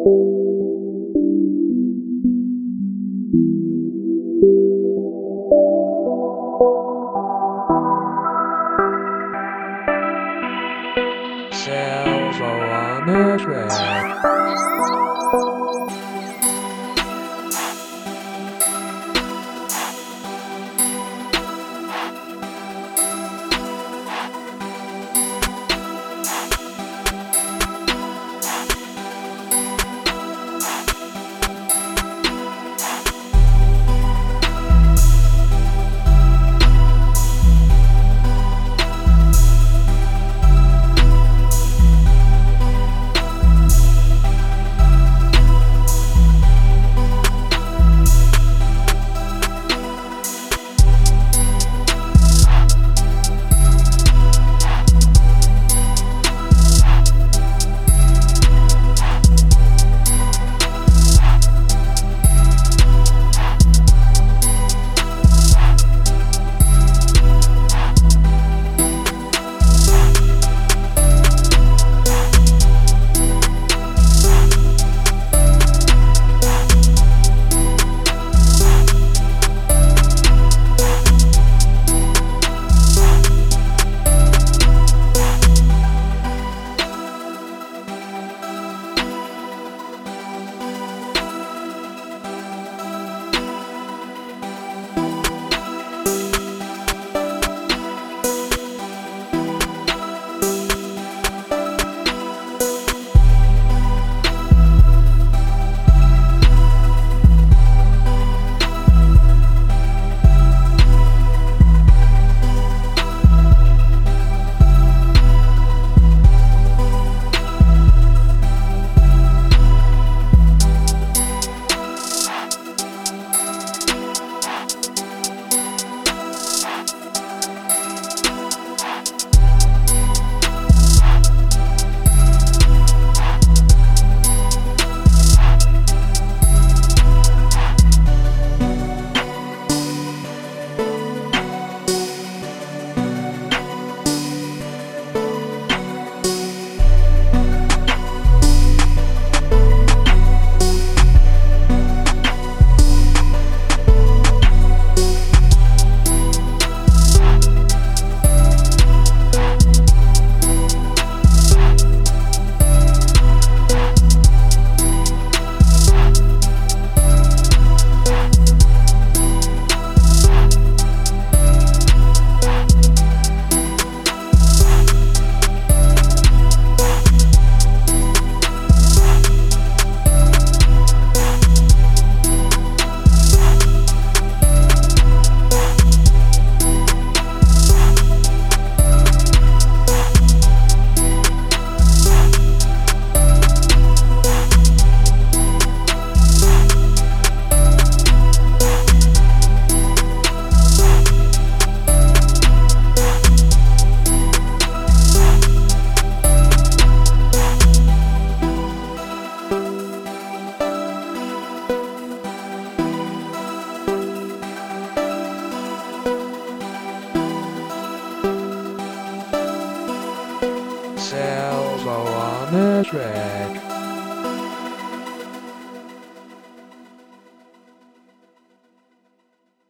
Sails on the track. The track.